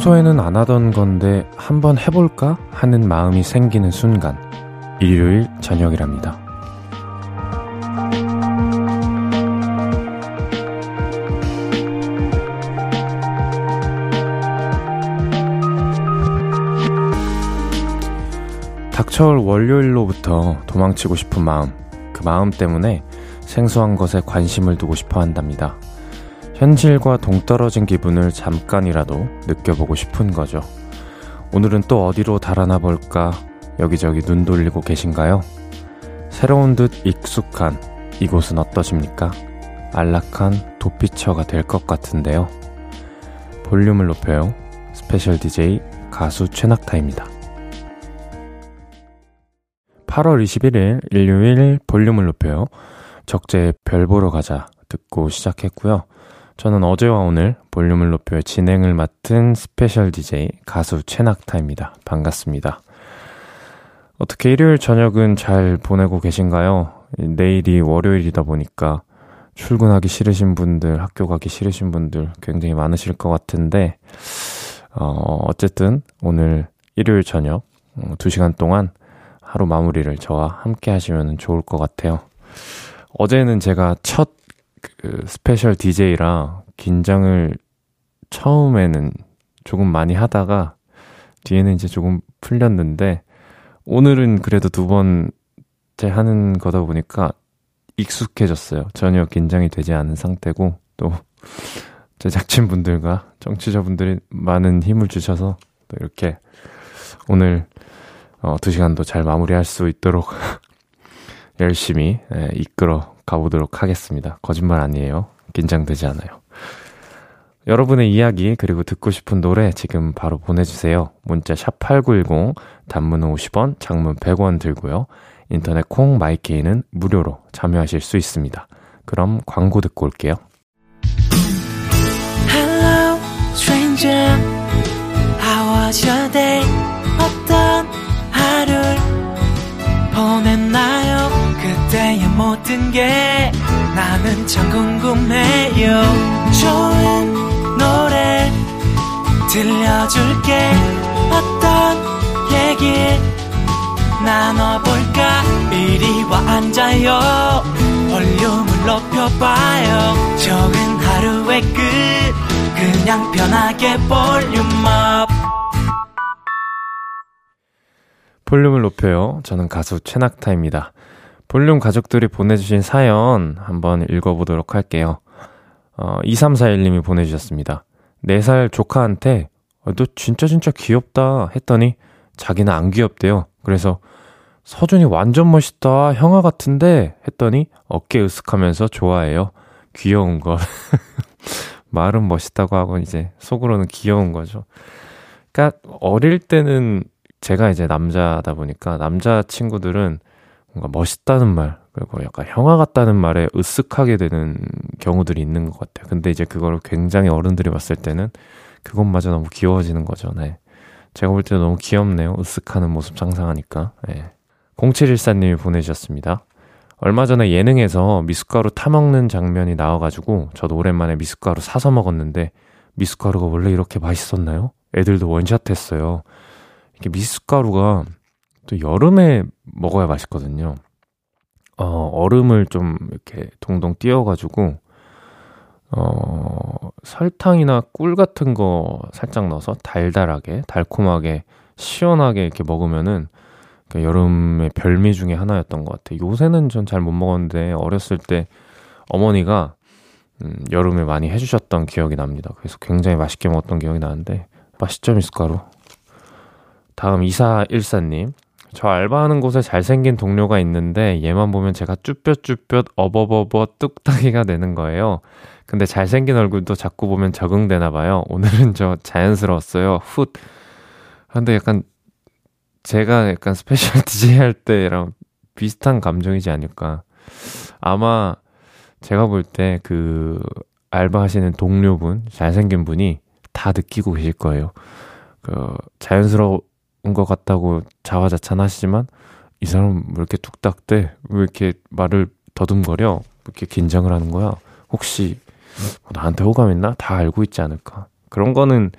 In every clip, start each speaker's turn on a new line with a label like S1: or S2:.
S1: 평소에는 안 하던 건데 한번 해볼까 하는 마음이 생기는 순간. 일요일 저녁이랍니다. 닥쳐올 월요일로부터 도망치고 싶은 마음, 그 마음 때문에 생소한 것에 관심을 두고 싶어 한답니다. 현실과 동떨어진 기분을 잠깐이라도 느껴보고 싶은 거죠. 오늘은 또 어디로 달아나 볼까? 여기저기 눈 돌리고 계신가요? 새로운 듯 익숙한 이곳은 어떠십니까? 안락한 도피처가 될 것 같은데요. 볼륨을 높여요. special DJ 가수 최낙타입니다. 8월 21일 일요일 볼륨을 높여요. 적재 별 보러 가자 듣고 시작했고요. 저는 어제와 오늘 볼륨을 높여 진행을 맡은 special DJ 가수 최낙타입니다. 반갑습니다. 어떻게 일요일 저녁은 잘 보내고 계신가요? 내일이 월요일이다 보니까 출근하기 싫으신 분들, 학교 가기 싫으신 분들 굉장히 많으실 것 같은데, 어, 어쨌든 오늘 일요일 저녁 2시간 어, 동안 하루 마무리를 저와 함께 하시면 좋을 것 같아요. 어제는 제가 첫 그 special DJ라 긴장을 처음에는 조금 많이 하다가 뒤에는 이제 조금 풀렸는데 오늘은 그래도 두 번째 하는 거다 보니까 익숙해졌어요. 전혀 긴장이 되지 않은 상태고 또 제작진분들과 청취자분들이 많은 힘을 주셔서 또 이렇게 오늘 어, 두 시간도 잘 마무리할 수 있도록 열심히 예, 이끌어 가보도록 하겠습니다. 거짓말 아니에요. 긴장되지 않아요. 여러분의 이야기 그리고 듣고 싶은 노래 지금 바로 보내주세요. 문자 샵8910 단문 50원 장문 100원 들고요. 인터넷 콩 마이케이는 무료로 참여하실 수 있습니다. 그럼 광고 듣고 올게요. Hello, stranger. How was your day? 어떤 모든 게 나는 참 궁금해요. 좋은 노래 들려줄게. 어떤 얘기 나눠볼까? 이리 와 앉아요. 볼륨을 높여봐요. 적은 하루의 끝. 그냥 편하게 볼륨업. 볼륨을 높여요. 저는 가수 최낙타입니다 볼륨 가족들이 보내주신 사연 한번 읽어보도록 할게요. 어, 2341님이 보내주셨습니다. 4살 조카한테 어, 너 진짜 진짜 귀엽다 했더니 자기는 안 귀엽대요. 그래서 서준이 완전 멋있다 형아 같은데 했더니 어깨 으쓱하면서 좋아해요. 귀여운 거. 말은 멋있다고 하고 이제 속으로는 귀여운 거죠. 그러니까 어릴 때는 제가 이제 남자다 보니까 남자 친구들은 뭔가 멋있다는 말, 그리고 약간 형아 같다는 말에 으쓱하게 되는 경우들이 있는 것 같아요. 근데 이제 그걸 굉장히 어른들이 봤을 때는 그것마저 너무 귀여워지는 거죠. 네. 제가 볼 때도 너무 귀엽네요. 으쓱하는 모습 상상하니까. 네. 0714님이 보내주셨습니다. 얼마 전에 예능에서 미숫가루 타먹는 장면이 나와가지고 저도 오랜만에 미숫가루 사서 먹었는데 미숫가루가 원래 이렇게 맛있었나요? 애들도 원샷 했어요. 이게 미숫가루가 또 여름에 먹어야 맛있거든요. 어, 얼음을 좀 이렇게 동동 띄워가지고, 어, 설탕이나 꿀 같은 거 살짝 넣어서 달달하게, 달콤하게, 시원하게 이렇게 먹으면은, 그 여름의 별미 중에 하나였던 것 같아요. 요새는 전 잘 못 먹었는데, 어렸을 때 어머니가, 음, 여름에 많이 해주셨던 기억이 납니다. 그래서 굉장히 맛있게 먹었던 기억이 나는데, 맛있죠, 미숫가루? 다음 이사일사님. 저 알바하는 곳에 잘생긴 동료가 있는데 얘만 보면 제가 쭈뼛쭈뼛 어버버버 뚝딱이가 되는 거예요. 근데 잘생긴 얼굴도 자꾸 보면 적응되나 봐요. 오늘은 저 자연스러웠어요. 훗. 근데 약간 제가 약간 special DJ 할 때랑 비슷한 감정이지 않을까. 아마 제가 볼 때 그 알바하시는 동료분, 잘생긴 분이 다 느끼고 계실 거예요. 그 자연스러운 것 같다고 자화자찬하시지만 이 사람 왜 이렇게 뚝딱 대? 왜 이렇게 말을 더듬거려? 왜 이렇게 긴장을 하는 거야? 혹시 뭐 나한테 호감 있나? 다 알고 있지 않을까? 그런 거는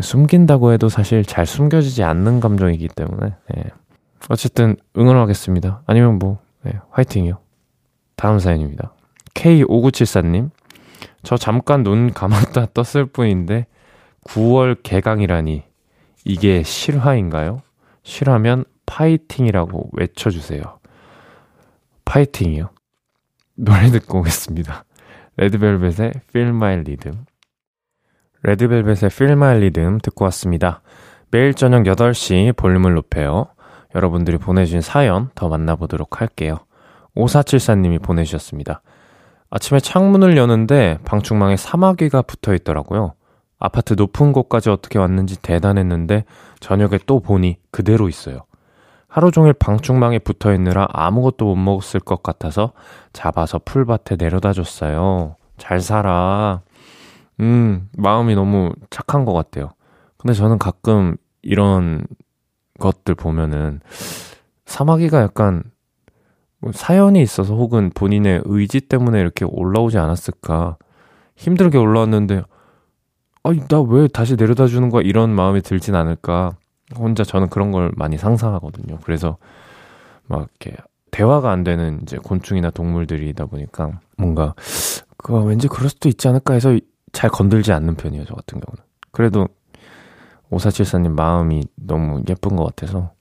S1: 숨긴다고 해도 사실 잘 숨겨지지 않는 감정이기 때문에, 예. 어쨌든 응원하겠습니다. 아니면 뭐, 예, 화이팅이요. 다음 사연입니다. K5974님, 저 잠깐 눈 감았다 떴을 뿐인데 9월 개강이라니 이게 실화인가요? 실화면 파이팅이라고 외쳐주세요. 파이팅이요? 노래 듣고 오겠습니다. 레드벨벳의 Feel My Rhythm. 레드벨벳의 Feel My Rhythm 듣고 왔습니다. 매일 저녁 8시 볼륨을 높여요. 여러분들이 보내주신 사연 더 만나보도록 할게요. 5474님이 보내주셨습니다. 아침에 창문을 여는데 방충망에 사마귀가 붙어 있더라고요. 아파트 높은 곳까지 어떻게 왔는지 대단했는데 저녁에 또 보니 그대로 있어요. 하루 종일 방충망에 붙어 있느라 아무것도 못 먹었을 것 같아서 잡아서 풀밭에 내려다 줬어요. 잘 살아. 음, 마음이 너무 착한 것 같아요. 근데 저는 가끔 이런 것들 보면은 사마귀가 약간 뭐 사연이 있어서 혹은 본인의 의지 때문에 이렇게 올라오지 않았을까. 힘들게 올라왔는데, 아니, 나 왜 다시 내려다 주는 거야? 이런 마음이 들진 않을까. 혼자 저는 그런 걸 많이 상상하거든요. 그래서 막 이렇게 대화가 안 되는 이제 곤충이나 동물들이다 보니까 뭔가 그거 왠지 그럴 수도 있지 않을까 해서 잘 건들지 않는 편이에요. 저 같은 경우는. 그래도 오사칠사님 마음이 너무 예쁜 것 같아서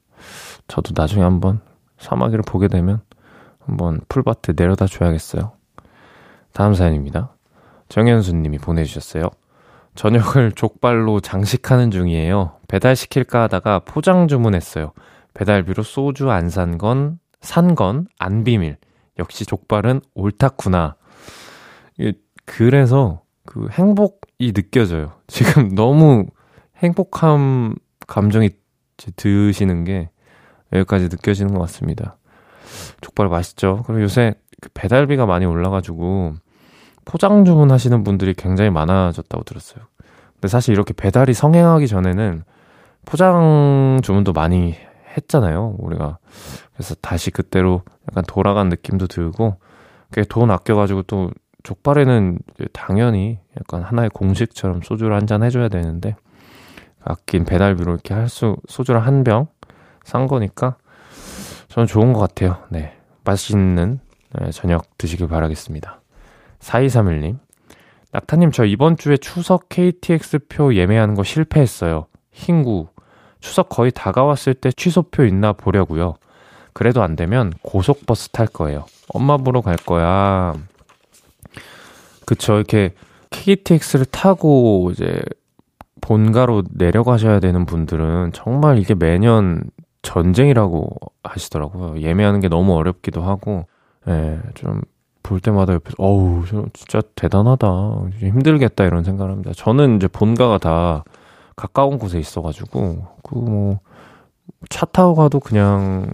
S1: 저도 나중에 한번 사마귀를 보게 되면 한번 풀밭에 내려다 줘야겠어요. 다음 사연입니다. 정현수 님이 보내주셨어요. 저녁을 족발로 장식하는 중이에요. 배달시킬까 하다가 포장 주문했어요. 배달비로 소주 안 산 건, 산 건 안 비밀. 역시 족발은 옳다구나. 그래서 그 행복이 느껴져요. 지금 너무 행복함 감정이 드시는 게 여기까지 느껴지는 것 같습니다. 족발 맛있죠. 그리고 요새 그 배달비가 많이 올라가지고 포장 주문하시는 분들이 굉장히 많아졌다고 들었어요. 근데 사실 이렇게 배달이 성행하기 전에는 포장 주문도 많이 했잖아요. 우리가. 그래서 다시 그때로 약간 돌아간 느낌도 들고, 돈 아껴가지고 또 족발에는 당연히 약간 하나의 공식처럼 소주를 한 잔 해줘야 되는데, 아낀 배달비로 이렇게 할 수, 소주를 한 병 산 거니까, 저는 좋은 것 같아요. 네. 맛있는 네, 저녁 드시길 바라겠습니다. 4231님. 낙타님, 저 이번 주에 추석 KTX표 예매하는 거 실패했어요. 흰구. 추석 거의 다가왔을 때 취소표 있나 보려고요. 그래도 안 되면 고속버스 탈 거예요. 엄마 보러 갈 거야. 그쵸. 이렇게 KTX를 타고 이제 본가로 내려가셔야 되는 분들은 정말 이게 매년 전쟁이라고 하시더라고요. 예매하는 게 너무 어렵기도 하고, 예, 좀 볼 때마다 옆에서, 어우, 진짜 대단하다. 힘들겠다, 이런 생각을 합니다. 저는 이제 본가가 다 가까운 곳에 있어가지고, 그 뭐, 차 타고 가도 그냥,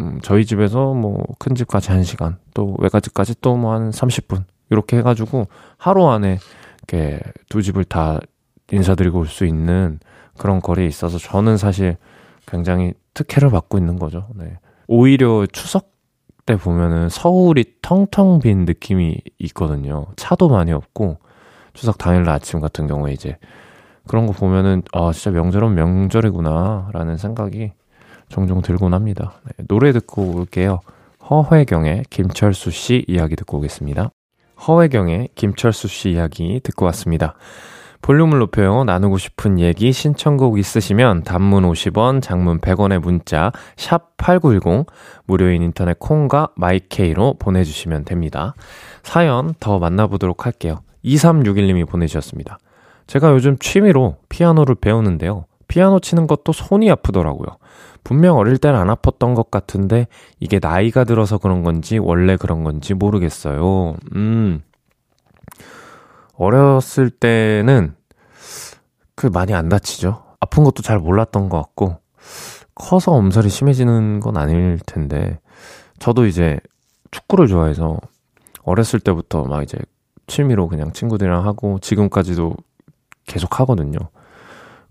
S1: 음, 저희 집에서 뭐, 큰 집까지 1 시간, 또 외가집까지 또 뭐 한 30분, 이렇게 해가지고, 하루 안에, 이렇게 두 집을 다 인사드리고 올 수 있는 그런 거리에 있어서 저는 사실 굉장히 특혜를 받고 있는 거죠. 네. 오히려 추석 때 보면은 서울이 텅텅 빈 느낌이 있거든요. 차도 많이 없고 추석 당일날 아침 같은 경우에 이제 그런 거 보면은 아 진짜 명절은 명절이구나라는 생각이 종종 들곤 합니다. 네, 노래 듣고 올게요. 허회경의 김철수 씨 이야기 듣고 오겠습니다. 허회경의 김철수 씨 이야기 듣고 왔습니다. 볼륨을 높여요. 나누고 싶은 얘기 신청곡 있으시면 단문 50원, 장문 100원의 문자 샵 8910 무료인 인터넷 콩과 마이케이로 보내 주시면 됩니다. 사연 더 만나 보도록 할게요. 2361님이 보내주셨습니다. 제가 요즘 취미로 피아노를 배우는데요. 피아노 치는 것도 손이 아프더라고요. 분명 어릴 땐 안 아팠던 것 같은데 이게 나이가 들어서 그런 건지 원래 그런 건지 모르겠어요. 음. 어렸을 때는 그 많이 안 다치죠. 아픈 것도 잘 몰랐던 것 같고 커서 엄살이 심해지는 건 아닐 텐데 저도 이제 축구를 좋아해서 어렸을 때부터 막 이제 취미로 그냥 친구들이랑 하고 지금까지도 계속 하거든요.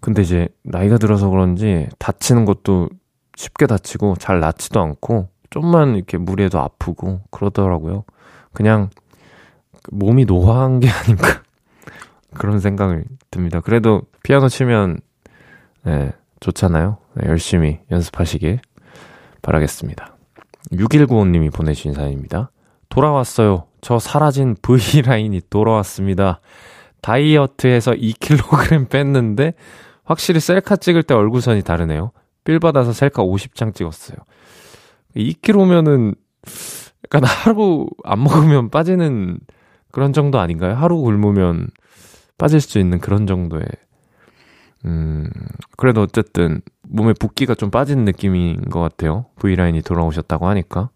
S1: 근데 이제 나이가 들어서 그런지 다치는 것도 쉽게 다치고 잘 낫지도 않고 좀만 이렇게 무리해도 아프고 그러더라고요. 그냥 몸이 노화한 게 아닌가 그런 생각을 듭니다. 그래도 피아노 치면, 네, 좋잖아요. 네, 열심히 연습하시길 바라겠습니다. 6195님이 보내주신 사연입니다. 돌아왔어요. 저 사라진 V라인이 돌아왔습니다. 다이어트해서 2kg 뺐는데 확실히 셀카 찍을 때 얼굴선이 다르네요. 빌 받아서 셀카 50장 찍었어요. 2kg면은 약간 하루 안 먹으면 빠지는 그런 정도 아닌가요? 하루 굶으면 빠질 수 있는 그런 정도의 음 그래도 어쨌든 몸에 붓기가 좀 빠진 느낌인 것 같아요. V라인이 돌아오셨다고 하니까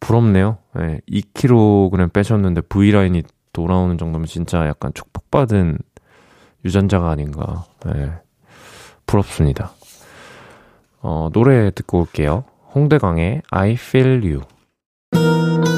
S1: 부럽네요. 네, 2kg 빼셨는데 V라인이 돌아오는 정도면 진짜 약간 축복받은 유전자가 아닌가. 네, 부럽습니다. 어, 노래 듣고 올게요. 홍대광의 I Feel You.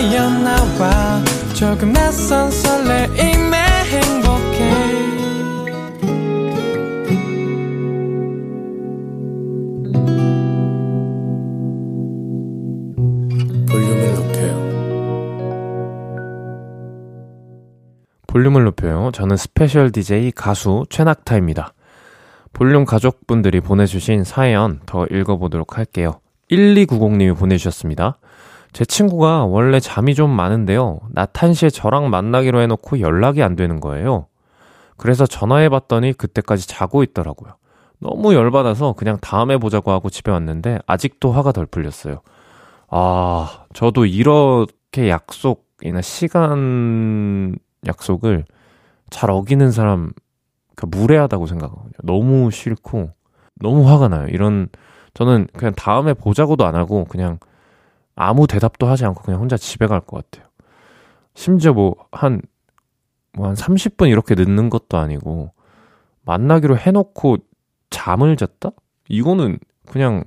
S1: 눈물이 새어 나와 조금 낯선 설레임에 행복해 볼륨을 높여요. 저는 special DJ 가수 최낙타입니다. 볼륨 가족분들이 보내주신 사연 더 읽어보도록 할게요. 1290님이 보내주셨습니다. 제 친구가 원래 잠이 좀 많은데요. 낮 1시에 저랑 만나기로 해놓고 연락이 안 되는 거예요. 그래서 전화해봤더니 그때까지 자고 있더라고요. 너무 열받아서 그냥 다음에 보자고 하고 집에 왔는데 아직도 화가 덜 풀렸어요. 아, 저도 이렇게 약속이나 시간 약속을 잘 어기는 사람 그 무례하다고 생각하거든요. 너무 싫고 너무 화가 나요. 이런 저는 그냥 다음에 보자고도 안 하고 그냥 아무 대답도 하지 않고 그냥 혼자 집에 갈 것 같아요. 심지어 뭐 한 뭐 한 30분 이렇게 늦는 것도 아니고 만나기로 해놓고 잠을 잤다? 이거는 그냥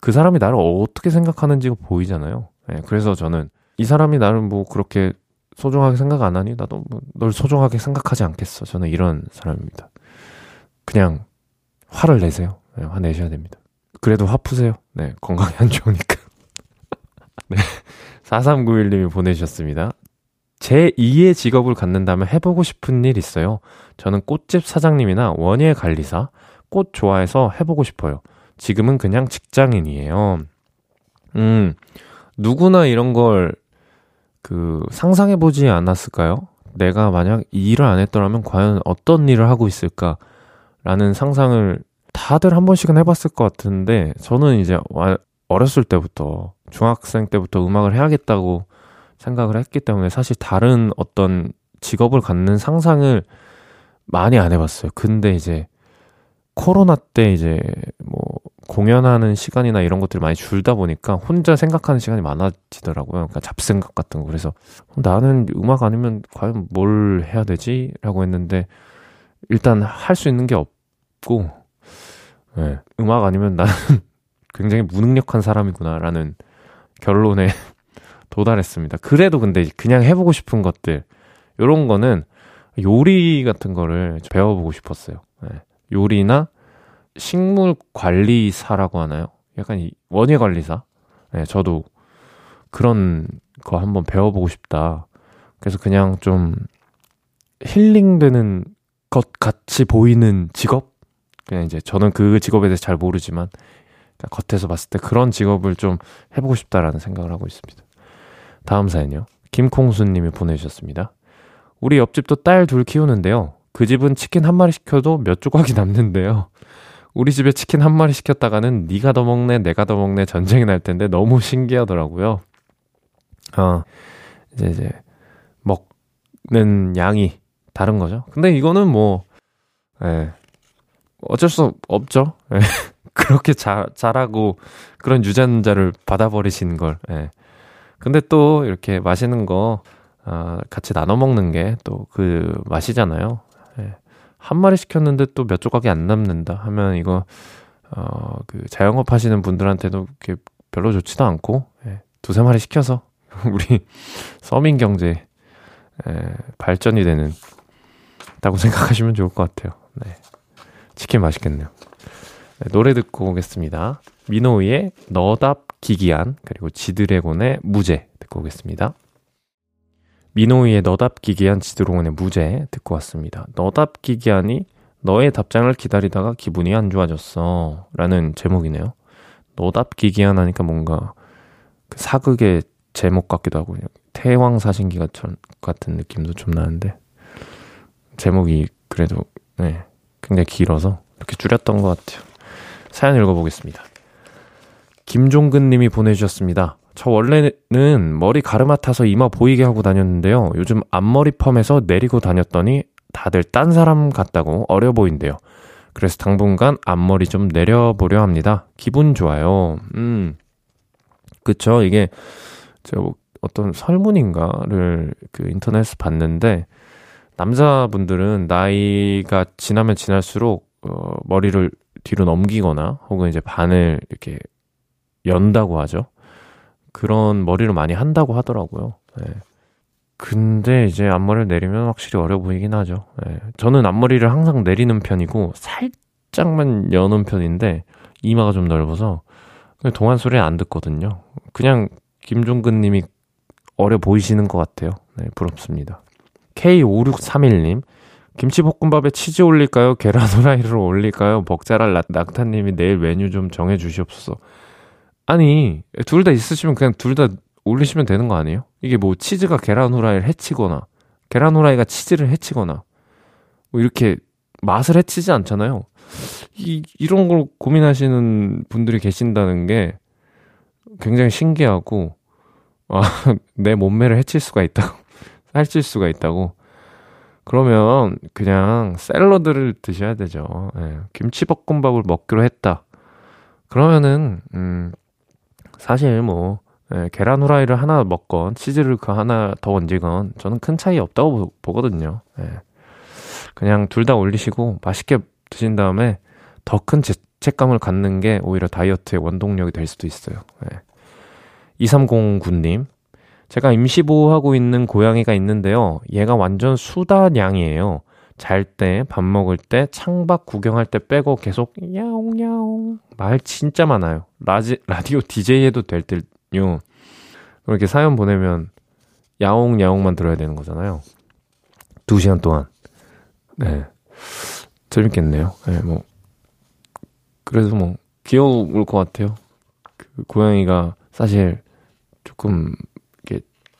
S1: 그 사람이 나를 어떻게 생각하는지가 보이잖아요. 네, 그래서 저는 이 사람이 나를 뭐 그렇게 소중하게 생각 안 하니? 나도 뭐 널 소중하게 생각하지 않겠어. 저는 이런 사람입니다. 그냥 화를 내세요. 네, 화내셔야 됩니다. 그래도 화 푸세요. 네, 건강에 안 좋으니까. 네. 4391님이 보내주셨습니다. 제 2의 직업을 갖는다면 해보고 싶은 일 있어요. 저는 꽃집 사장님이나 원예 관리사, 꽃 좋아해서 해보고 싶어요. 지금은 그냥 직장인이에요. 음, 누구나 이런 걸 그 상상해보지 않았을까요? 내가 만약 이 일을 안 했더라면 과연 어떤 일을 하고 있을까라는 상상을 다들 한 번씩은 해봤을 것 같은데 저는 이제 어렸을 때부터 중학생 때부터 음악을 해야겠다고 생각을 했기 때문에 사실 다른 어떤 직업을 갖는 상상을 많이 안 해봤어요. 근데 이제 코로나 때 이제 뭐 공연하는 시간이나 이런 것들이 많이 줄다 보니까 혼자 생각하는 시간이 많아지더라고요. 그러니까 잡생각 같은 거. 그래서 나는 음악 아니면 과연 뭘 해야 되지? 라고 했는데 일단 할 수 있는 게 없고 네, 음악 아니면 나는 굉장히 무능력한 사람이구나라는 결론에 도달했습니다. 그래도 근데 그냥 해보고 싶은 것들 요런 거는 요리 같은 거를 배워보고 싶었어요. 네. 요리나 식물 관리사라고 하나요? 약간 원예 관리사? 네, 저도 그런 거 한번 배워보고 싶다. 그래서 그냥 좀 힐링되는 것 같이 보이는 직업? 그냥 이제 저는 그 직업에 대해서 잘 모르지만 겉에서 봤을 때 그런 직업을 좀 해보고 싶다라는 생각을 하고 있습니다. 다음 사연요. 김콩수님이 보내주셨습니다. 우리 옆집도 딸 둘 키우는데요. 그 집은 치킨 한 마리 시켜도 몇 조각이 남는데요. 우리 집에 치킨 한 마리 시켰다가는 네가 더 먹네, 내가 더 먹네 전쟁이 날 텐데 너무 신기하더라고요. 어, 이제 이제 먹는 양이 다른 거죠. 근데 이거는 뭐, 예, 어쩔 수 없죠. 예. 그렇게 자, 잘하고 그런 유전자를 받아버리신 걸. 예. 근데 또 이렇게 맛있는 거 아, 같이 나눠 먹는 게 또 그 맛이잖아요. 예. 한 마리 시켰는데 또 몇 조각이 안 남는다 하면 이거 어, 그 자영업 하시는 분들한테도 이렇게 별로 좋지도 않고 예. 두세 마리 시켜서 우리 서민 경제 예, 발전이 되는 다고 생각하시면 좋을 것 같아요. 네. 치킨 맛있겠네요. 네, 노래 듣고 오겠습니다. 민호이의 너답 기기한 그리고 지드래곤의 무죄 듣고 오겠습니다. 민호이의 너답 기기한 지드래곤의 무죄 듣고 왔습니다. 너답 기기한이 너의 답장을 기다리다가 기분이 안 좋아졌어 라는 제목이네요. 너답 기기한 하니까 뭔가 그 사극의 제목 같기도 하고 태왕 사신기 같은 느낌도 좀 나는데 제목이 그래도 네, 굉장히 길어서 이렇게 줄였던 것 같아요. 사연 읽어보겠습니다. 김종근 님이 보내주셨습니다. 저 원래는 머리 가르마 타서 이마 보이게 하고 다녔는데요. 요즘 앞머리 펌에서 내리고 다녔더니 다들 딴 사람 같다고 어려 보인대요. 그래서 당분간 앞머리 좀 내려보려 합니다. 기분 좋아요. 음. 그쵸. 이게, 저, 어떤 설문인가를 그 인터넷에서 봤는데, 남자분들은 나이가 지나면 지날수록 어, 머리를 뒤로 넘기거나 혹은 이제 반을 이렇게 연다고 하죠. 그런 머리를 많이 한다고 하더라고요. 네. 근데 이제 앞머리를 내리면 확실히 어려 보이긴 하죠. 네. 저는 앞머리를 항상 내리는 편이고 살짝만 여는 편인데 이마가 좀 넓어서 동안 소리 안 듣거든요. 그냥 김종근 님이 어려 보이시는 것 같아요. 네, 부럽습니다. K5631님, 김치볶음밥에 치즈 올릴까요? 계란 후라이를 올릴까요? 벅자랄 낙타님이 내일 메뉴 좀 정해 주시옵소서. 아니, 둘 다 있으시면 그냥 둘 다 올리시면 되는 거 아니에요? 이게 뭐 치즈가 계란 후라이를 해치거나, 계란 후라이가 치즈를 해치거나, 뭐 이렇게 맛을 해치지 않잖아요. 이, 이런 걸 고민하시는 분들이 계신다는 게 굉장히 신기하고, 아, 내 몸매를 해칠 수가 있다고. 살찔 수가 있다고. 그러면 그냥 샐러드를 드셔야 되죠. 예, 김치볶음밥을 먹기로 했다. 그러면은 음 사실 뭐 예, 계란 후라이를 하나 먹건 치즈를 그 하나 더 얹이건 저는 큰 차이 없다고 보, 거든요 예. 그냥 둘 다 올리시고 맛있게 드신 다음에 더 큰 죄책감을 갖는 게 오히려 다이어트의 원동력이 될 수도 있어요. 예. 2309님, 제가 임시 보호하고 있는 고양이가 있는데요. 얘가 완전 수다냥이에요. 잘 때, 밥 먹을 때, 창밖 구경할 때 빼고 계속 야옹야옹 말 진짜 많아요. 라지, 라디오 DJ 해도 될 듯요. 이렇게 사연 보내면 야옹야옹만 들어야 되는 거잖아요. 두 시간 동안. 네. 재밌겠네요. 네, 뭐. 그래서 뭐, 귀여울 것 같아요. 그 고양이가 사실 조금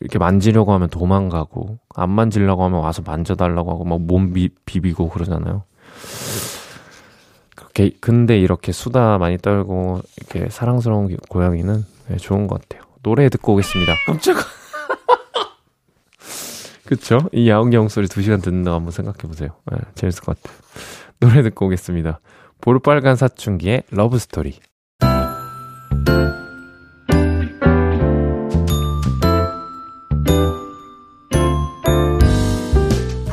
S1: 이렇게 만지려고 하면 도망가고 안 만지려고 하면 와서 만져달라고 하고 막 몸 비비고 그러잖아요. 그렇게 근데 이렇게 수다 많이 떨고 이렇게 사랑스러운 고양이는 네, 좋은 것 같아요. 노래 듣고 오겠습니다. 깜짝아. 그쵸? 이 야옹야옹 소리 2시간 듣는 거 한번 생각해 보세요. 네, 재밌을 것 같아요. 노래 듣고 오겠습니다. 볼빨간 사춘기의 러브스토리.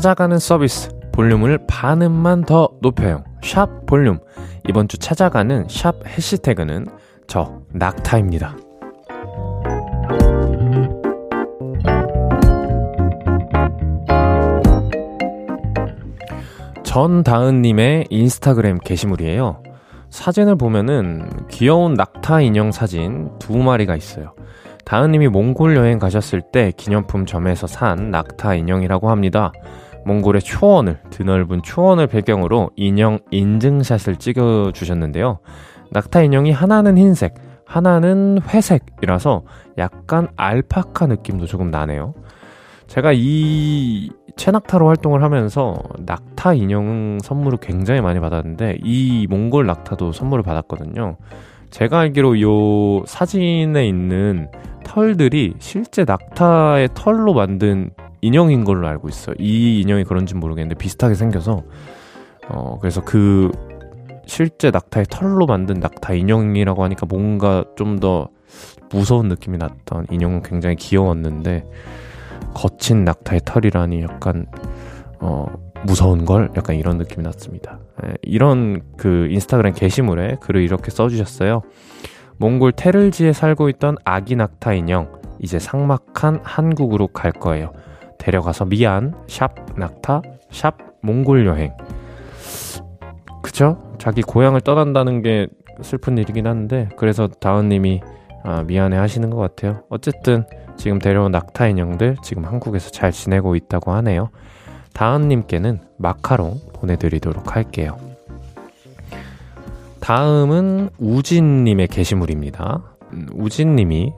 S1: 찾아가는 서비스 볼륨을 반음만 더 높여요. 샵 볼륨. 이번 주 찾아가는 샵 해시태그는 저 낙타입니다. 전다은님의 인스타그램 게시물이에요. 사진을 보면은 귀여운 낙타 인형 사진 두 마리가 있어요. 다은님이 몽골 여행 가셨을 때 기념품점에서 산 낙타 인형이라고 합니다. 몽골의 초원을, 드넓은 초원을 배경으로 인형 인증샷을 찍어 주셨는데요. 낙타 인형이 하나는 흰색, 하나는 회색이라서 약간 알파카 느낌도 조금 나네요. 제가 이 채낙타로 활동을 하면서 낙타 인형 선물을 굉장히 많이 받았는데 이 몽골 낙타도 선물을 받았거든요. 제가 알기로 요 사진에 있는 털들이 실제 낙타의 털로 만든 인형인 걸로 알고 있어요. 이 인형이 그런지 모르겠는데 비슷하게 생겨서 어 그래서 그 실제 낙타의 털로 만든 낙타 인형이라고 하니까 뭔가 좀 더 무서운 느낌이 났던 인형은 굉장히 귀여웠는데 거친 낙타의 털이라니 약간 어 무서운 걸 약간 이런 느낌이 났습니다. 예, 이런 그 인스타그램 게시물에 글을 이렇게 써주셨어요. 몽골 테를지에 살고 있던 아기 낙타 인형 이제 상막한 한국으로 갈 거예요. 데려가서 미안 샵 낙타 샵 몽골 여행. 그쵸? 자기 고향을 떠난다는 게 슬픈 일이긴 한데 그래서 다은님이 아, 미안해 하시는 것 같아요. 어쨌든 지금 데려온 낙타 인형들 지금 한국에서 잘 지내고 있다고 하네요. 다은님께는 마카롱 보내드리도록 할게요. 다음은 우진님의 게시물입니다. 음, 우진님이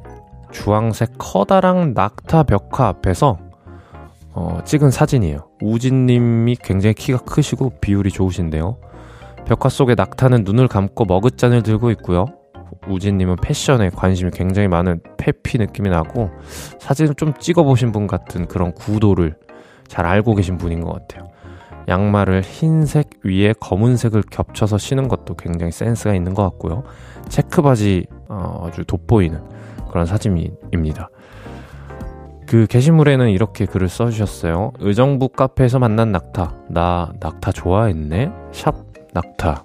S1: 주황색 커다란 낙타 벽화 앞에서 어, 찍은 사진이에요. 우진님이 굉장히 키가 크시고 비율이 좋으신데요. 벽화 속에 낙타는 눈을 감고 머그잔을 들고 있고요. 우진님은 패션에 관심이 굉장히 많은 페피 느낌이 나고 사진을 좀 찍어보신 분 같은 그런 구도를 잘 알고 계신 분인 것 같아요. 양말을 흰색 위에 검은색을 겹쳐서 신은 것도 굉장히 센스가 있는 것 같고요. 체크 바지 어, 아주 돋보이는 그런 사진입니다. 그 게시물에는 이렇게 글을 써주셨어요. 의정부 카페에서 만난 낙타. 나 낙타 좋아했네? 샵 낙타.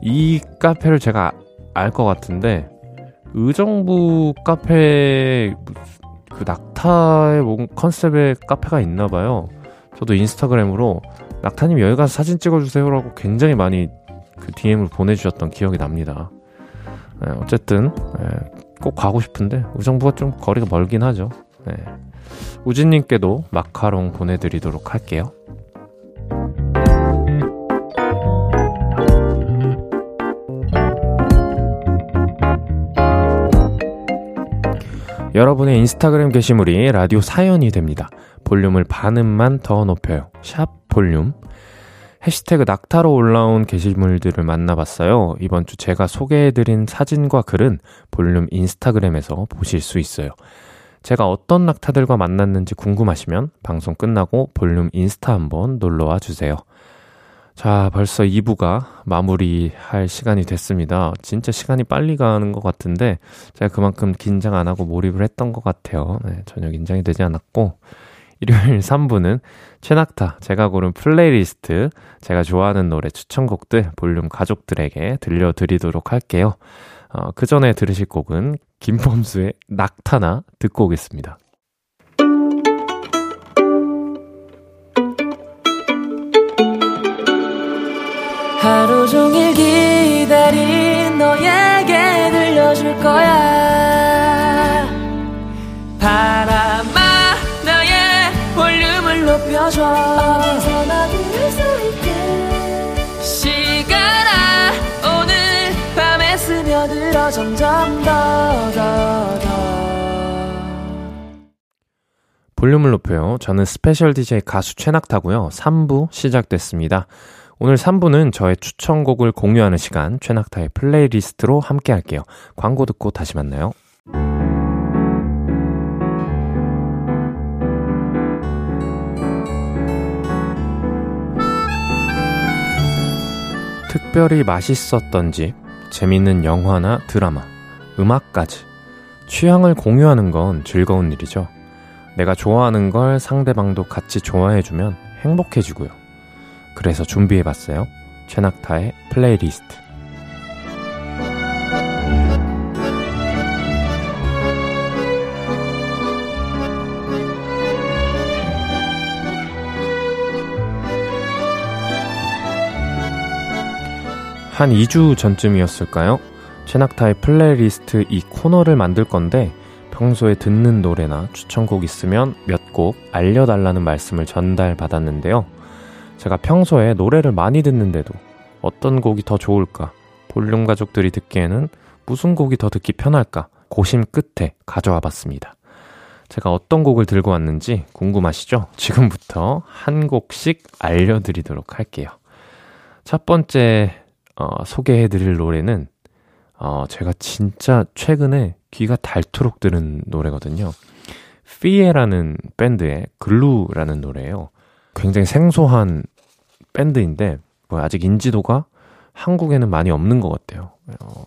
S1: 이 카페를 제가 알 것 같은데, 의정부 카페, 그 낙타의 뭔 컨셉의 카페가 있나 봐요. 저도 인스타그램으로 낙타님 여기 가서 사진 찍어주세요라고 굉장히 많이 그 DM을 보내주셨던 기억이 납니다. 네, 어쨌든 네, 꼭 가고 싶은데 의정부가 좀 거리가 멀긴 하죠. 네. 우진님께도 마카롱 보내드리도록 할게요. 여러분의 인스타그램 게시물이 라디오 사연이 됩니다. 볼륨을 반음만 더 높여요. 샵 볼륨. 해시태그 낙타로 올라온 게시물들을 만나봤어요. 이번 주 제가 소개해드린 사진과 글은 볼륨 인스타그램에서 보실 수 있어요. 제가 어떤 낙타들과 만났는지 궁금하시면 방송 끝나고 볼륨 인스타 한번 놀러와 주세요. 자, 벌써 2부가 마무리할 시간이 됐습니다. 진짜 시간이 빨리 가는 것 같은데, 제가 그만큼 긴장 안 하고 몰입을 했던 것 같아요. 네, 전혀 긴장이 되지 않았고, 일요일 3부는 최낙타, 제가 고른 플레이리스트, 제가 좋아하는 노래 추천곡들 볼륨 가족들에게 들려드리도록 할게요. 어, 그 전에 들으실 곡은 김범수의 나타나 듣고 오겠습니다.
S2: 하루 종일 기다린 너에게 들려줄 거야 바람아 높여줘 들을 수 있게 스며들어 점점 더더더
S1: 볼륨을 높여요. 저는 special DJ 가수 최낙타고요. 3부 시작됐습니다. 오늘 3부는 저의 추천곡을 공유하는 시간 최낙타의 playlist로 함께 할게요. 광고 듣고 다시 만나요. 특별히 맛있었던 집, 재밌는 영화나 드라마, 음악까지. 취향을 공유하는 건 즐거운 일이죠. 내가 좋아하는 걸 상대방도 같이 좋아해주면 행복해지고요. 그래서 준비해봤어요. 최낙타의 플레이리스트. 한 2주 전쯤이었을까요? 최낙타의 플레이리스트 이 코너를 만들 건데 평소에 듣는 노래나 추천곡 있으면 몇 곡 알려달라는 말씀을 전달받았는데요. 제가 평소에 노래를 많이 듣는데도 어떤 곡이 더 좋을까? 볼륨 가족들이 듣기에는 무슨 곡이 더 듣기 편할까? 고심 끝에 가져와 봤습니다. 제가 어떤 곡을 들고 왔는지 궁금하시죠? 지금부터 한 곡씩 알려드리도록 할게요. 첫 번째 어, 소개해드릴 노래는 어, 제가 진짜 최근에 귀가 닳도록 들은 노래거든요. 피에라는 밴드의 글루라는 노래예요. 굉장히 생소한 밴드인데 뭐 아직 인지도가 한국에는 많이 없는 것 같아요. 어,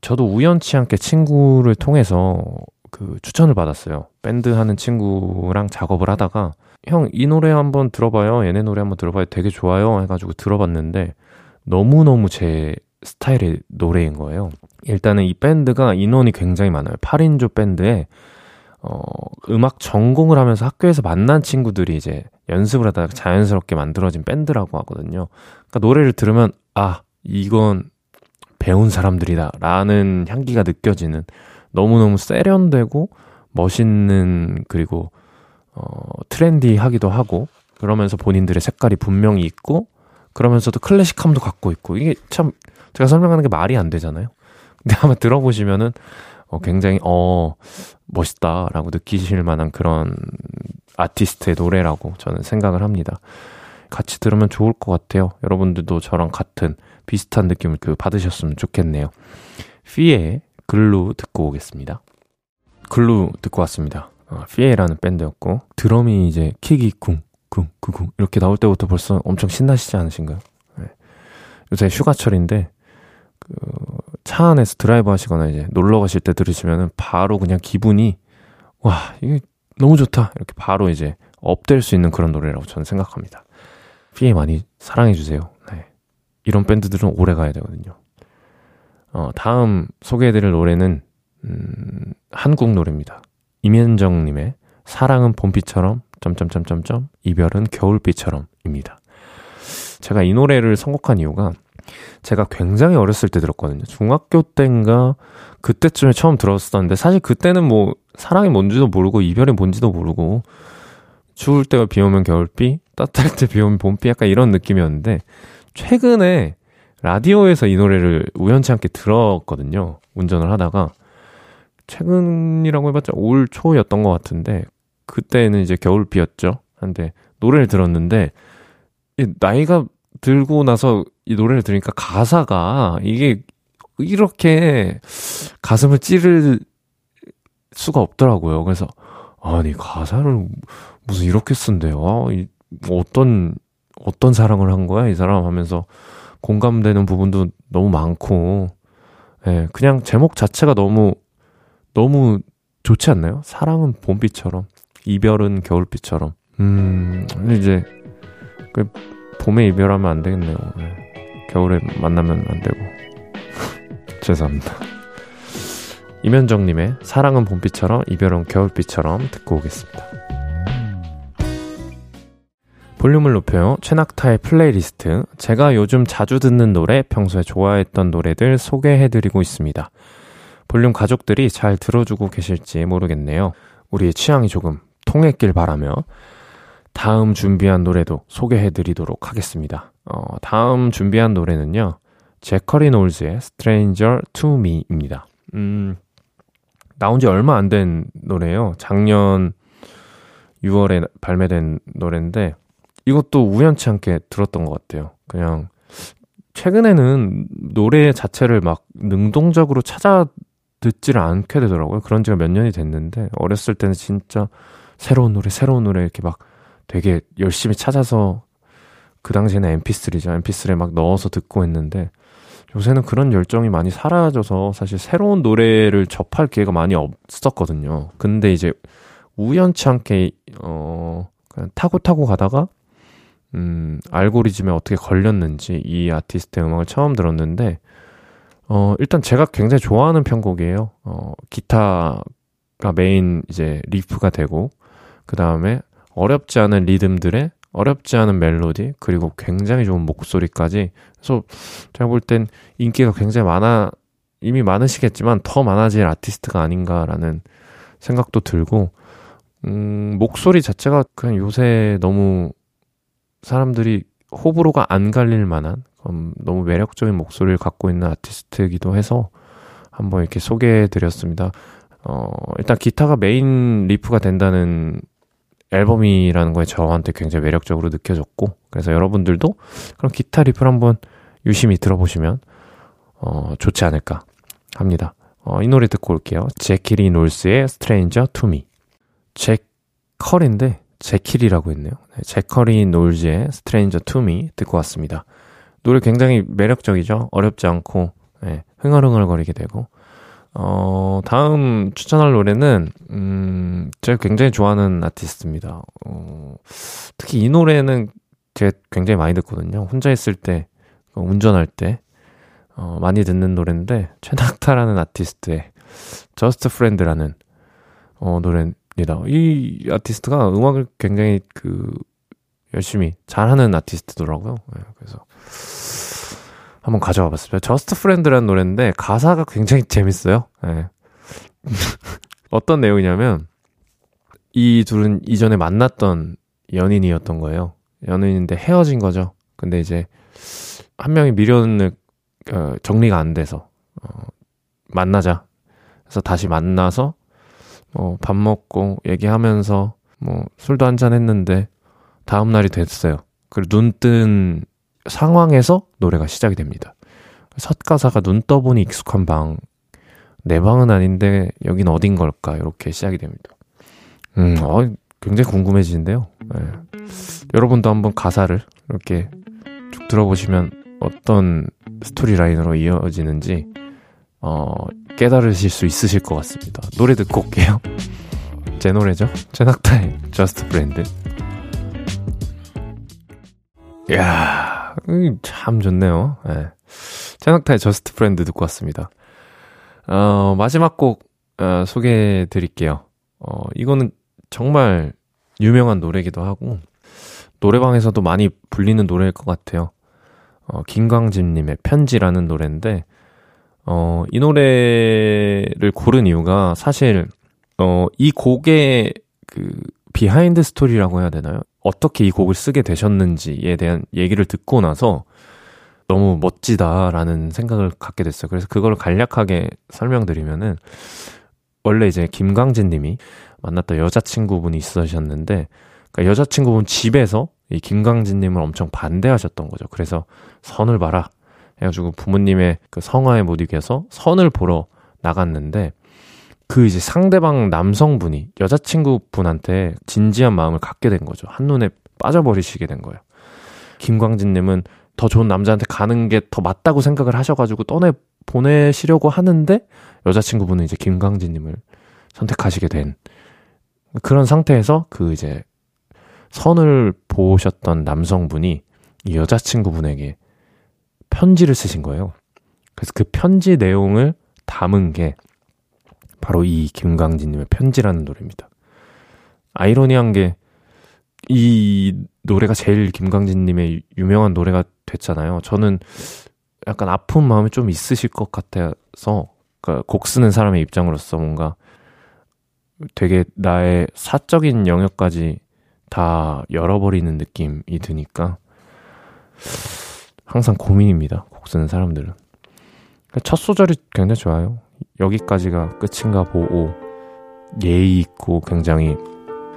S1: 저도 우연치 않게 친구를 통해서 그 추천을 받았어요. 밴드 하는 친구랑 작업을 하다가 형 이 노래 한번 들어봐요. 얘네 노래 한번 들어봐요. 되게 좋아요. 해가지고 들어봤는데 너무너무 제 스타일의 노래인 거예요. 일단은 이 밴드가 인원이 굉장히 많아요. 8인조 밴드에 어, 음악 전공을 하면서 학교에서 만난 친구들이 이제 연습을 하다가 자연스럽게 만들어진 밴드라고 하거든요. 그러니까 노래를 들으면 아, 이건 배운 사람들이다 라는 향기가 느껴지는 너무너무 세련되고 멋있는 그리고 어, 트렌디하기도 하고 그러면서 본인들의 색깔이 분명히 있고 그러면서도 클래식함도 갖고 있고 이게 참 제가 설명하는 게 말이 안 되잖아요. 근데 아마 들어보시면은 어, 굉장히 어 멋있다라고 느끼실 만한 그런 아티스트의 노래라고 저는 생각을 합니다. 같이 들으면 좋을 것 같아요. 여러분들도 저랑 같은 비슷한 느낌을 그 받으셨으면 좋겠네요. 피에 Glue 듣고 오겠습니다. Glue 듣고 왔습니다. 어, 피에라는 밴드였고 드럼이 이제 kick이 쿵, 쿵, 쿵, 쿵 이렇게 나올 때부터 벌써 엄청 신나시지 않으신가요? 네. 요새 휴가철인데 그 차 안에서 드라이브 하시거나 이제 놀러 가실 때 들으시면은 바로 그냥 기분이 와 이게 너무 좋다 이렇게 바로 이제 업될 수 있는 그런 노래라고 저는 생각합니다. 피에 많이 사랑해 주세요. 네. 이런 밴드들은 오래 가야 되거든요. 어, 다음 소개해드릴 노래는 음, 한국 노래입니다. 임현정님의 사랑은 봄비처럼 점점점점점 이별은 겨울비처럼입니다. 제가 이 노래를 선곡한 이유가 제가 굉장히 어렸을 때 들었거든요. 중학교 때인가 그때쯤에 처음 들었었는데 사실 그때는 뭐 사랑이 뭔지도 모르고 이별이 뭔지도 모르고 추울 때가 비 오면 겨울비, 따뜻할 때 비 오면 봄비 약간 이런 느낌이었는데 최근에 라디오에서 이 노래를 우연치 않게 들었거든요. 운전을 하다가 최근이라고 해봤자 올 초였던 것 같은데 그때는 이제 겨울비였죠. 한데 노래를 들었는데 나이가 들고 나서 이 노래를 들으니까 가사가 이게 이렇게 가슴을 찌를 수가 없더라고요. 그래서 아니 가사를 무슨 이렇게 쓴대요. 아, 이, 어떤 어떤 사랑을 한 거야 이 사람 하면서 공감되는 부분도 너무 많고, 예, 그냥 제목 자체가 너무 너무 좋지 않나요? 사랑은 봄비처럼, 이별은 겨울비처럼. 음, 이제 그 봄에 이별하면 안 되겠네요. 네. 겨울에 만나면 안 되고. 죄송합니다. 임현정님의 사랑은 봄비처럼 이별은 겨울비처럼 듣고 오겠습니다. 볼륨을 높여요. 최낙타의 플레이리스트. 제가 요즘 자주 듣는 노래, 평소에 좋아했던 노래들 소개해드리고 있습니다. 볼륨 가족들이 잘 들어주고 계실지 모르겠네요. 우리의 취향이 조금 통했길 바라며 다음 준비한 노래도 소개해드리도록 하겠습니다. 어, 다음 준비한 노래는요. 제커리 놀즈의 Stranger to Me입니다. 음, 나온 지 얼마 안 된 노래예요. 작년 6월에 발매된 노래인데 이것도 우연치 않게 들었던 것 같아요. 그냥 최근에는 노래 자체를 막 능동적으로 찾아 듣지를 않게 되더라고요. 그런 지가 몇 년이 됐는데 어렸을 때는 진짜 새로운 노래, 새로운 노래 이렇게 막 되게 열심히 찾아서 그 당시에는 mp3죠. mp3에 막 넣어서 듣고 했는데 요새는 그런 열정이 많이 사라져서 사실 새로운 노래를 접할 기회가 많이 없었거든요. 근데 이제 우연치 않게, 어, 그냥 타고 타고 가다가, 음, 알고리즘에 어떻게 걸렸는지 이 아티스트의 음악을 처음 들었는데, 어, 일단 제가 굉장히 좋아하는 편곡이에요. 어, 기타가 메인 이제 riff가 되고, 그 다음에 어렵지 않은 리듬들의 어렵지 않은 멜로디, 그리고 굉장히 좋은 목소리까지. 그래서 제가 볼 땐 인기가 굉장히 많아, 이미 많으시겠지만 더 많아질 아티스트가 아닌가라는 생각도 들고, 음, 목소리 자체가 그냥 요새 너무 사람들이 호불호가 안 갈릴 만한 음, 너무 매력적인 목소리를 갖고 있는 아티스트이기도 해서 한번 이렇게 소개해 드렸습니다. 어, 일단 기타가 메인 riff가 된다는 앨범이라는 거에 저한테 굉장히 매력적으로 느껴졌고, 그래서 여러분들도 그럼 기타 riff를 한번 유심히 들어보시면, 어, 좋지 않을까 합니다. 어, 이 노래 듣고 올게요. 제키리 놀스의 to Me. 제컬인데, 제킬이라고 했네요. 네, 제커리 놀즈의 to Me 듣고 왔습니다. 노래 굉장히 매력적이죠. 어렵지 않고, 네, 흥얼흥얼거리게 되고. 어, 다음 추천할 노래는, 음, 제가 굉장히 좋아하는 아티스트입니다. 어, 특히 이 노래는 제가 굉장히 많이 듣거든요. 혼자 있을 때, 어, 운전할 때, 어, 많이 듣는 노래인데, 최낙타라는 아티스트의 Just Friend라는, 어, 노래입니다. 이 아티스트가 음악을 굉장히 그, 열심히 잘하는 아티스트더라고요. 네, 그래서, 한번 가져와 봤습니다. Just Friend라는 노래인데 가사가 굉장히 재밌어요. 네. 어떤 내용이냐면 이 둘은 이전에 만났던 연인이었던 거예요. 연인인데 헤어진 거죠. 근데 이제 한 명이 미련을 어, 정리가 안 돼서 어, 만나자. 그래서 다시 만나서 뭐밥 먹고 얘기하면서 뭐 술도 한 잔 했는데 다음 날이 됐어요. 그리고 눈 뜬 상황에서 노래가 시작이 됩니다. 첫 가사가 눈 떠보니 익숙한 방. 내 방은 아닌데 여긴 어딘 걸까? 이렇게 시작이 됩니다. 음, 어, 굉장히 궁금해지는데요. 네. 여러분도 한번 가사를 이렇게 쭉 들어보시면 어떤 스토리 라인으로 이어지는지 어, 깨달으실 수 있으실 것 같습니다. 노래 듣고 올게요. 제 노래죠. 최낙타의 Just Friend. 이 야, 참 좋네요. 네. 최낙타의 Just Friend 듣고 왔습니다. 어, 마지막 곡, 어, 소개해 드릴게요. 어, 이거는 정말 유명한 노래기도 하고, 노래방에서도 많이 불리는 노래일 것 같아요. 어, 김광진님의 편지라는 노래인데, 어, 이 노래를 고른 이유가 사실, 어, 이 곡의 그, behind story라고 해야 되나요? 어떻게 이 곡을 쓰게 되셨는지에 대한 얘기를 듣고 나서 너무 멋지다라는 생각을 갖게 됐어요. 그래서 그걸 간략하게 설명드리면은 원래 이제 김광진 님이 만났던 여자친구분이 있으셨는데 그러니까 여자친구분 집에서 이 김광진 님을 엄청 반대하셨던 거죠. 그래서 선을 봐라 해가지고 부모님의 그 성화에 못 이겨서 선을 보러 나갔는데 그 이제 상대방 남성분이 여자친구분한테 진지한 마음을 갖게 된 거죠. 한눈에 빠져버리시게 된 거예요. 김광진님은 더 좋은 남자한테 가는 게 더 맞다고 생각을 하셔가지고 떠내 보내시려고 하는데 여자친구분은 이제 김광진님을 선택하시게 된 그런 상태에서 그 이제 선을 보셨던 남성분이 이 여자친구분에게 편지를 쓰신 거예요. 그래서 그 편지 내용을 담은 게 바로 이 김광진님의 편지라는 노래입니다. 아이러니한 게 이 노래가 제일 김광진님의 유명한 노래가 됐잖아요. 저는 약간 아픈 마음이 좀 있으실 것 같아서 그러니까 곡 쓰는 사람의 입장으로서 뭔가 되게 나의 사적인 영역까지 다 열어버리는 느낌이 드니까 항상 고민입니다. 곡 쓰는 사람들은. 첫 소절이 굉장히 좋아요. 여기까지가 끝인가 보고 예의 있고 굉장히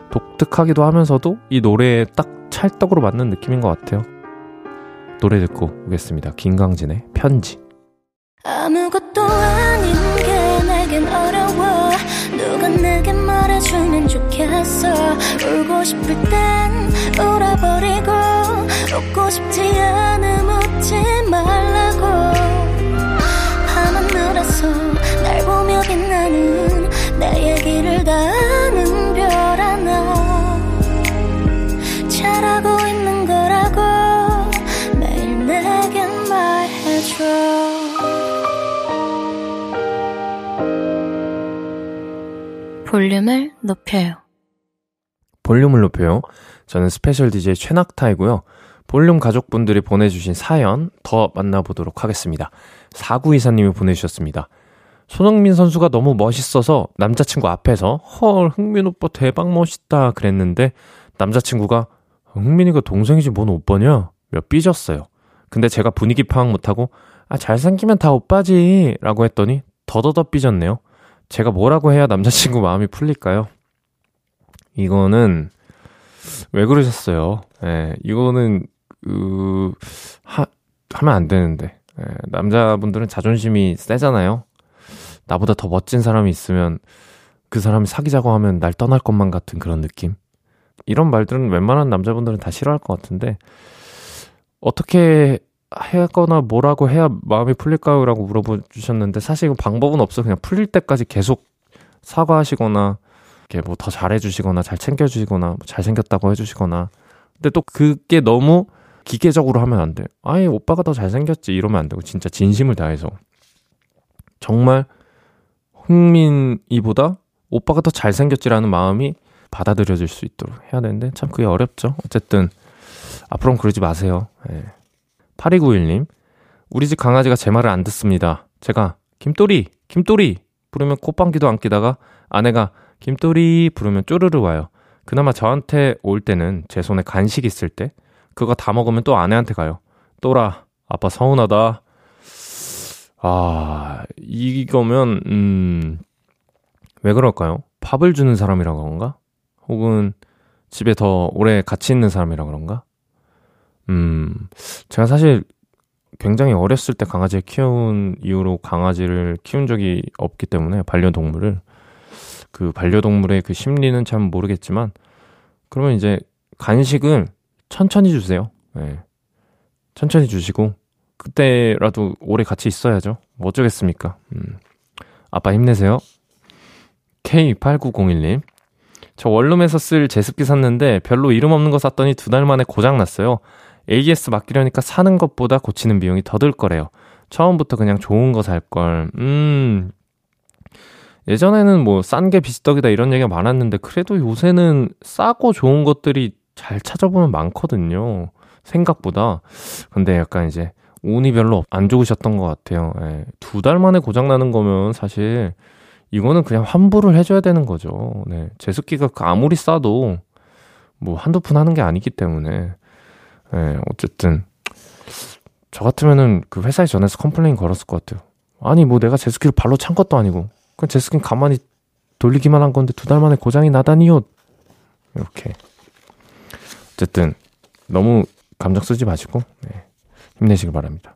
S1: 독특하기도 하면서도 이 노래에 딱 찰떡으로 맞는 느낌인 것 같아요. 노래 듣고 오겠습니다. 김강진의 편지. 아무것도 아닌 게 내겐 어려워 누가 내게 말해주면 좋겠어 울고 싶을 땐 울어버리고 웃고 싶지 않음 웃지 말라고 밤하늘에서 속에 나는 내 얘기를 다 아는 별 하나. 잘하고 있는 거라고 매일 내겐 말해줘.
S3: 볼륨을 높여요.
S1: 볼륨을 높여요. 저는 special DJ 최낙타이고요. 볼륨 가족분들이 보내주신 사연 더 만나보도록 하겠습니다. 4924님이 보내주셨습니다. 손흥민 선수가 너무 멋있어서 남자친구 앞에서 헐 흥민 오빠 대박 멋있다 그랬는데 남자친구가 흥민이가 동생이지 뭔 오빠냐? 며 삐졌어요. 근데 제가 분위기 파악 못하고 아 잘생기면 다 오빠지 라고 했더니 더더더 삐졌네요. 제가 뭐라고 해야 남자친구 마음이 풀릴까요? 이거는 왜 그러셨어요? 예, 이거는 그 하, 하면 안 되는데 예, 남자분들은 자존심이 세잖아요. 나보다 더 멋진 사람이 있으면 그 사람이 사귀자고 하면 날 떠날 것만 같은 그런 느낌. 이런 말들은 웬만한 남자분들은 다 싫어할 것 같은데 어떻게 하거나 뭐라고 해야 마음이 풀릴까요? 라고 물어보 주셨는데 사실 방법은 없어 그냥 풀릴 때까지 계속 사과하시거나 이렇게 뭐 더 잘해주시거나 잘 챙겨주시거나 뭐 잘생겼다고 해주시거나 근데 또 그게 너무 기계적으로 하면 안 돼. 아예 오빠가 더 잘생겼지 이러면 안 되고 진짜 진심을 다해서 정말 흥민이보다 오빠가 더 잘생겼지라는 마음이 받아들여질 수 있도록 해야 되는데 참 그게 어렵죠. 어쨌든 앞으로는 그러지 마세요. 예. 8291님 우리 집 강아지가 제 말을 안 듣습니다. 제가 김돌이 김돌이 부르면 콧방귀도 안 끼다가 아내가 김돌이 부르면 쪼르르 와요. 그나마 저한테 올 때는 제 손에 간식 있을 때 그거 다 먹으면 또 아내한테 가요. 또라 아빠 서운하다. 아 이거면 음 왜 그럴까요? 밥을 주는 사람이라 그런가? 혹은 집에 더 오래 같이 있는 사람이라 그런가? 음, 제가 사실 굉장히 어렸을 때 강아지를 키운 이후로 강아지를 키운 적이 없기 때문에 반려동물을 그 반려동물의 그 심리는 잘 모르겠지만 그러면 이제 간식을 천천히 주세요. 네. 천천히 주시고 그때라도 오래 같이 있어야죠. 뭐 어쩌겠습니까? 음. 아빠 힘내세요. K8901님. 저 원룸에서 쓸 제습기 샀는데 별로 이름 없는 거 샀더니 두 달 만에 고장 났어요. AS 맡기려니까 사는 것보다 고치는 비용이 더 들 거래요. 처음부터 그냥 좋은 거 살 걸. 음. 예전에는 뭐 싼 게 비스떡이다 이런 얘기가 많았는데 그래도 요새는 싸고 좋은 것들이 잘 찾아보면 많거든요. 생각보다. 근데 약간 이제 운이 별로 안 좋으셨던 것 같아요. 예. 두달 만에 고장 나는 거면 사실 이거는 그냥 환불을 해줘야 되는 거죠. 네. 제습기가 그 아무리 싸도 뭐 한두 푼 하는 게 아니기 때문에. 네, 어쨌든. 저 같으면은 그 회사에 전해서 complain 걸었을 것 같아요. 아니, 뭐 내가 제습기를 발로 찬 것도 아니고. 그냥 제습기는 가만히 돌리기만 한 건데 두 달 만에 고장이 나다니요. 이렇게. 어쨌든, 너무 감정 쓰지 마시고, 네. 힘내시길 바랍니다.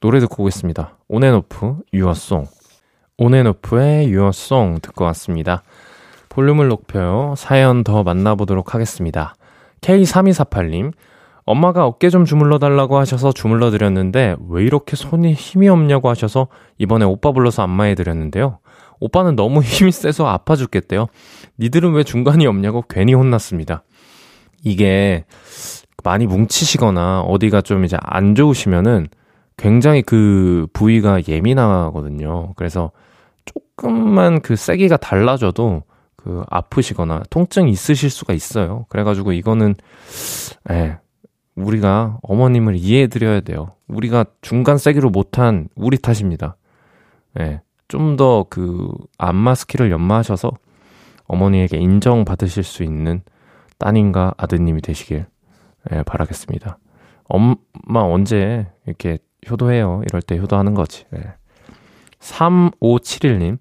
S1: 노래 듣고 오겠습니다. 온앤오프, Your Song. 온앤오프의 Your Song 듣고 왔습니다. 볼륨을 높여요. 사연 더 만나보도록 하겠습니다. K3248님, 엄마가 어깨 좀 주물러 달라고 하셔서 주물러 드렸는데 왜 이렇게 손이 힘이 없냐고 하셔서 이번에 오빠 불러서 안마해 드렸는데요. 오빠는 너무 힘이 세서 아파 죽겠대요. 니들은 왜 중간이 없냐고 괜히 혼났습니다. 이게 많이 뭉치시거나 어디가 좀 이제 안 좋으시면은 굉장히 그 부위가 예민하거든요. 그래서 조금만 그 세기가 달라져도 그 아프시거나 통증이 있으실 수가 있어요. 그래가지고 이거는 예, 우리가 어머님을 이해해 드려야 돼요. 우리가 중간 세기로 못한 우리 탓입니다. 예, 좀 더 그 안마 skill을 연마하셔서 어머니에게 인정받으실 수 있는 따님과 아드님이 되시길 예, 바라겠습니다. 엄마 언제 이렇게 효도해요? 이럴 때 효도하는 거지. 예. 3571님.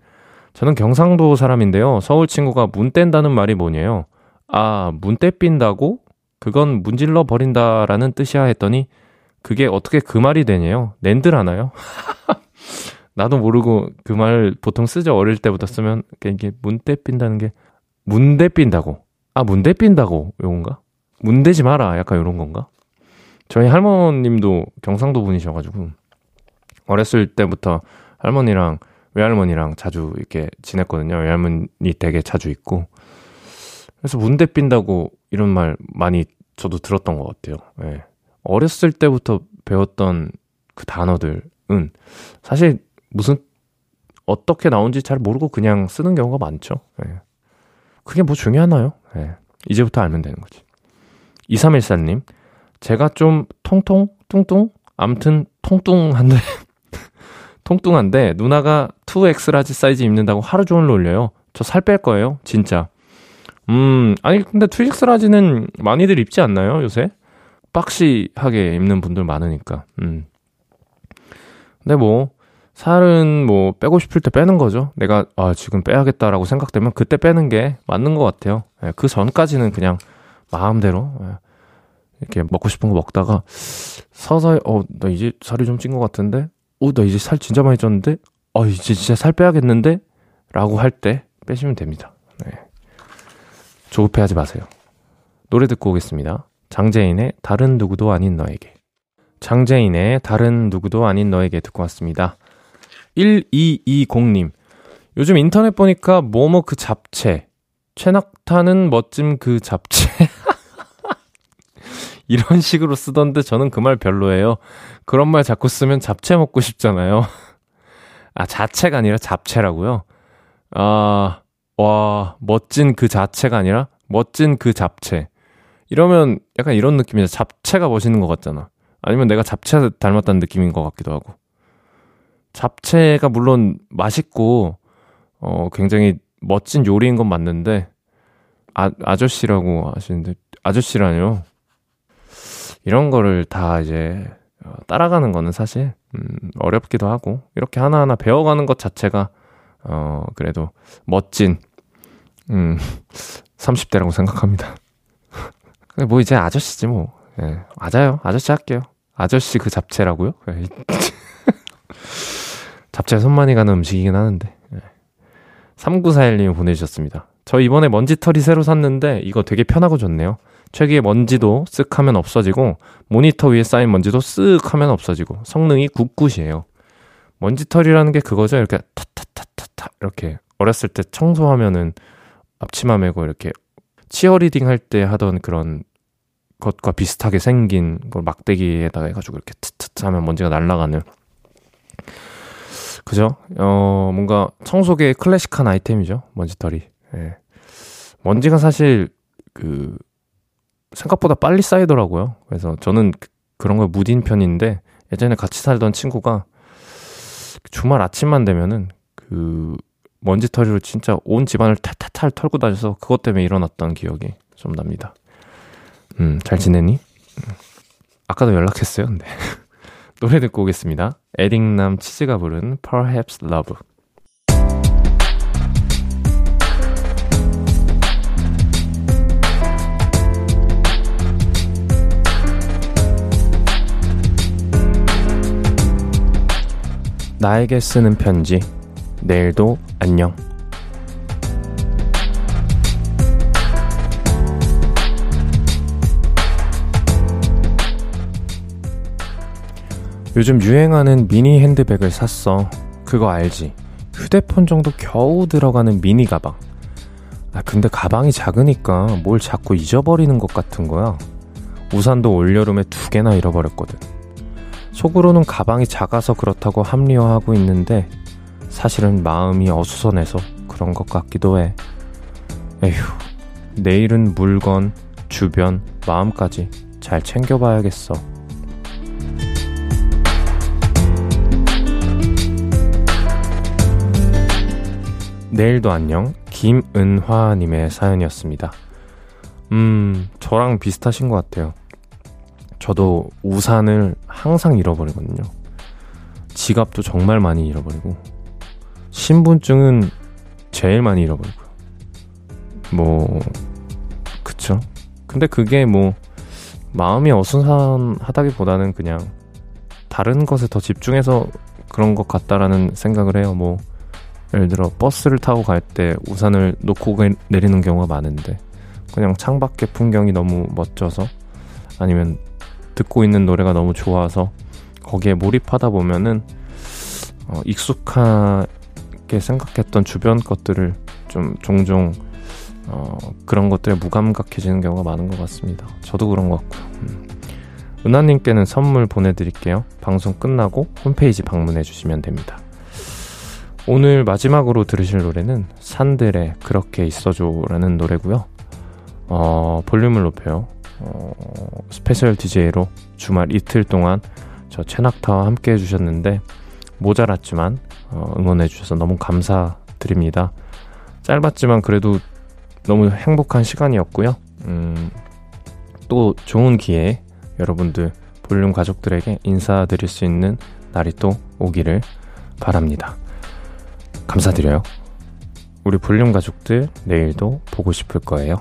S1: 저는 경상도 사람인데요. 서울 친구가 문 뗀다는 말이 뭐냐요? 아, 문떼 빈다고? 그건 문질러 버린다라는 뜻이야 했더니 그게 어떻게 그 말이 되냐요? 낸들 하나요? 나도 모르고 그 말 보통 쓰죠. 어릴 때부터 쓰면 이게 문떼 빈다는 게 문대 빈다고. 아, 문대 빈다고. 요건가? 문대지 마라. 약간 요런 건가? 저희 할머님도 경상도 분이셔가지고 어렸을 때부터 할머니랑 외할머니랑 자주 이렇게 지냈거든요. 외할머니 댁에 자주 있고. 그래서 문대 빈다고 이런 말 많이 저도 들었던 것 같아요. 예. 어렸을 때부터 배웠던 그 단어들은 사실 무슨 어떻게 나온지 잘 모르고 그냥 쓰는 경우가 많죠. 예. 그게 뭐 중요하나요? 예. 이제부터 알면 되는 거지. 2314님, 제가 좀 통통, 뚱뚱? 암튼 통뚱한데, 통뚱한데, 누나가 2X large 사이즈 입는다고 하루 종일 놀려요. 저 살 뺄 거예요, 진짜. 음, 아니, 근데 2X 라지는 많이들 입지 않나요, 요새? boxy하게 입는 분들 많으니까. 음. 근데 뭐, 살은 뭐 빼고 싶을 때 빼는 거죠. 내가 아 지금 빼야겠다라고 생각되면 그때 빼는 게 맞는 것 같아요. 예, 그 전까지는 그냥 마음대로 예, 이렇게 먹고 싶은 거 먹다가 서서히 어 나 이제 살이 좀 찐 것 같은데 어 나 이제 살 진짜 많이 쪘는데 어 이제 진짜 살 빼야겠는데 라고 할 때 빼시면 됩니다. 네. 조급해하지 마세요. 노래 듣고 오겠습니다. 장재인의 다른 누구도 아닌 너에게 장재인의 다른 누구도 아닌 너에게 듣고 왔습니다. 1220님. 요즘 인터넷 보니까 뭐뭐 그 잡채. 최낙타는 멋짐 그 잡채. 이런 식으로 쓰던데 저는 그 말 별로예요. 그런 말 자꾸 쓰면 잡채 먹고 싶잖아요. 아, 자체가 아니라 잡채라고요? 아, 와, 멋진 그 자체가 아니라 멋진 그 잡채. 이러면 약간 이런 느낌이죠. 잡채가 멋있는 것 같잖아. 아니면 내가 잡채 닮았다는 느낌인 것 같기도 하고. 잡채가 물론 맛있고 어 굉장히 멋진 요리인 건 맞는데 아 아저씨라고 하시는데 아저씨라뇨. 이런 거를 다 이제 어, 따라가는 거는 사실 음, 어렵기도 하고 이렇게 하나하나 배워가는 것 자체가 어 그래도 멋진 음 30대라고 생각합니다. 뭐 이제 아저씨지 뭐. 예, 맞아요. 아저씨 할게요. 아저씨 그 잡채라고요? 예. 잡채 손만이 가는 음식이긴 하는데. 네. 3941님이 보내주셨습니다. 저 이번에 먼지털이 새로 샀는데 이거 되게 편하고 좋네요. 최기에 먼지도 쓱 하면 없어지고 모니터 위에 쌓인 먼지도 쓱 하면 없어지고 성능이 굿굿이에요. 먼지털이라는 게 그거죠. 이렇게 타타타타타 이렇게 어렸을 때 청소하면은 앞치마 메고 이렇게 치어리딩 할 때 하던 그런 것과 비슷하게 생긴 걸 막대기에다가 해가지고 이렇게 트트트 하면 먼지가 날아가는 그죠? 어, 뭔가 청소기의 클래식한 아이템이죠. 먼지털이. 예. 먼지가 사실 그 생각보다 빨리 쌓이더라고요. 그래서 저는 그, 그런 걸 무딘 편인데 예전에 같이 살던 친구가 주말 아침만 되면은 그 먼지털이로 진짜 온 집안을 탈탈탈 털고 다녀서 그것 때문에 일어났던 기억이 좀 납니다. 음, 잘 지내니? 음. 아까도 연락했어요, 근데. 노래 듣고 오겠습니다. 에릭남 치즈가 부른 Perhaps Love. 나에게 쓰는 편지. 내일도 안녕. 요즘 유행하는 미니 핸드백을 샀어. 그거 알지? 휴대폰 정도 겨우 들어가는 미니 가방. 아, 근데 가방이 작으니까 뭘 자꾸 잊어버리는 것 같은 거야. 우산도 올여름에 두 개나 잃어버렸거든. 속으로는 가방이 작아서 그렇다고 합리화하고 있는데 사실은 마음이 어수선해서 그런 것 같기도 해. 에휴, 내일은 물건, 주변, 마음까지 잘 챙겨봐야겠어. 내일도 안녕 김은화님의 사연이었습니다. 음, 저랑 비슷하신 것 같아요. 저도 우산을 항상 잃어버리거든요. 지갑도 정말 많이 잃어버리고, 신분증은 제일 많이 잃어버리고요. 뭐, 그쵸? 근데 그게 뭐, 마음이 어수선하다기보다는 그냥 다른 것에 더 집중해서 그런 것 같다라는 생각을 해요. 뭐, 예를 들어 버스를 타고 갈 때 우산을 놓고 내리는 경우가 많은데 그냥 창밖의 풍경이 너무 멋져서 아니면 듣고 있는 노래가 너무 좋아서 거기에 몰입하다 보면은 어, 익숙하게 생각했던 주변 것들을 좀 종종 어, 그런 것들에 무감각해지는 경우가 많은 것 같습니다. 저도 그런 것 같고요. 음. 은하님께는 선물 보내드릴게요. 방송 끝나고 홈페이지 방문해 주시면 됩니다. 오늘 마지막으로 들으실 노래는 산들의 그렇게 있어줘라는 노래고요. 어, 볼륨을 높여요. 어, special DJ로 주말 이틀 동안 저 최낙타와 함께 해주셨는데 모자랐지만 어, 응원해주셔서 너무 감사드립니다. 짧았지만 그래도 너무 행복한 시간이었고요. 음, 또 좋은 기회에 여러분들 볼륨 가족들에게 인사드릴 수 있는 날이 또 오기를 바랍니다. 감사드려요. 우리 볼륨 가족들 내일도 보고 싶을 거예요.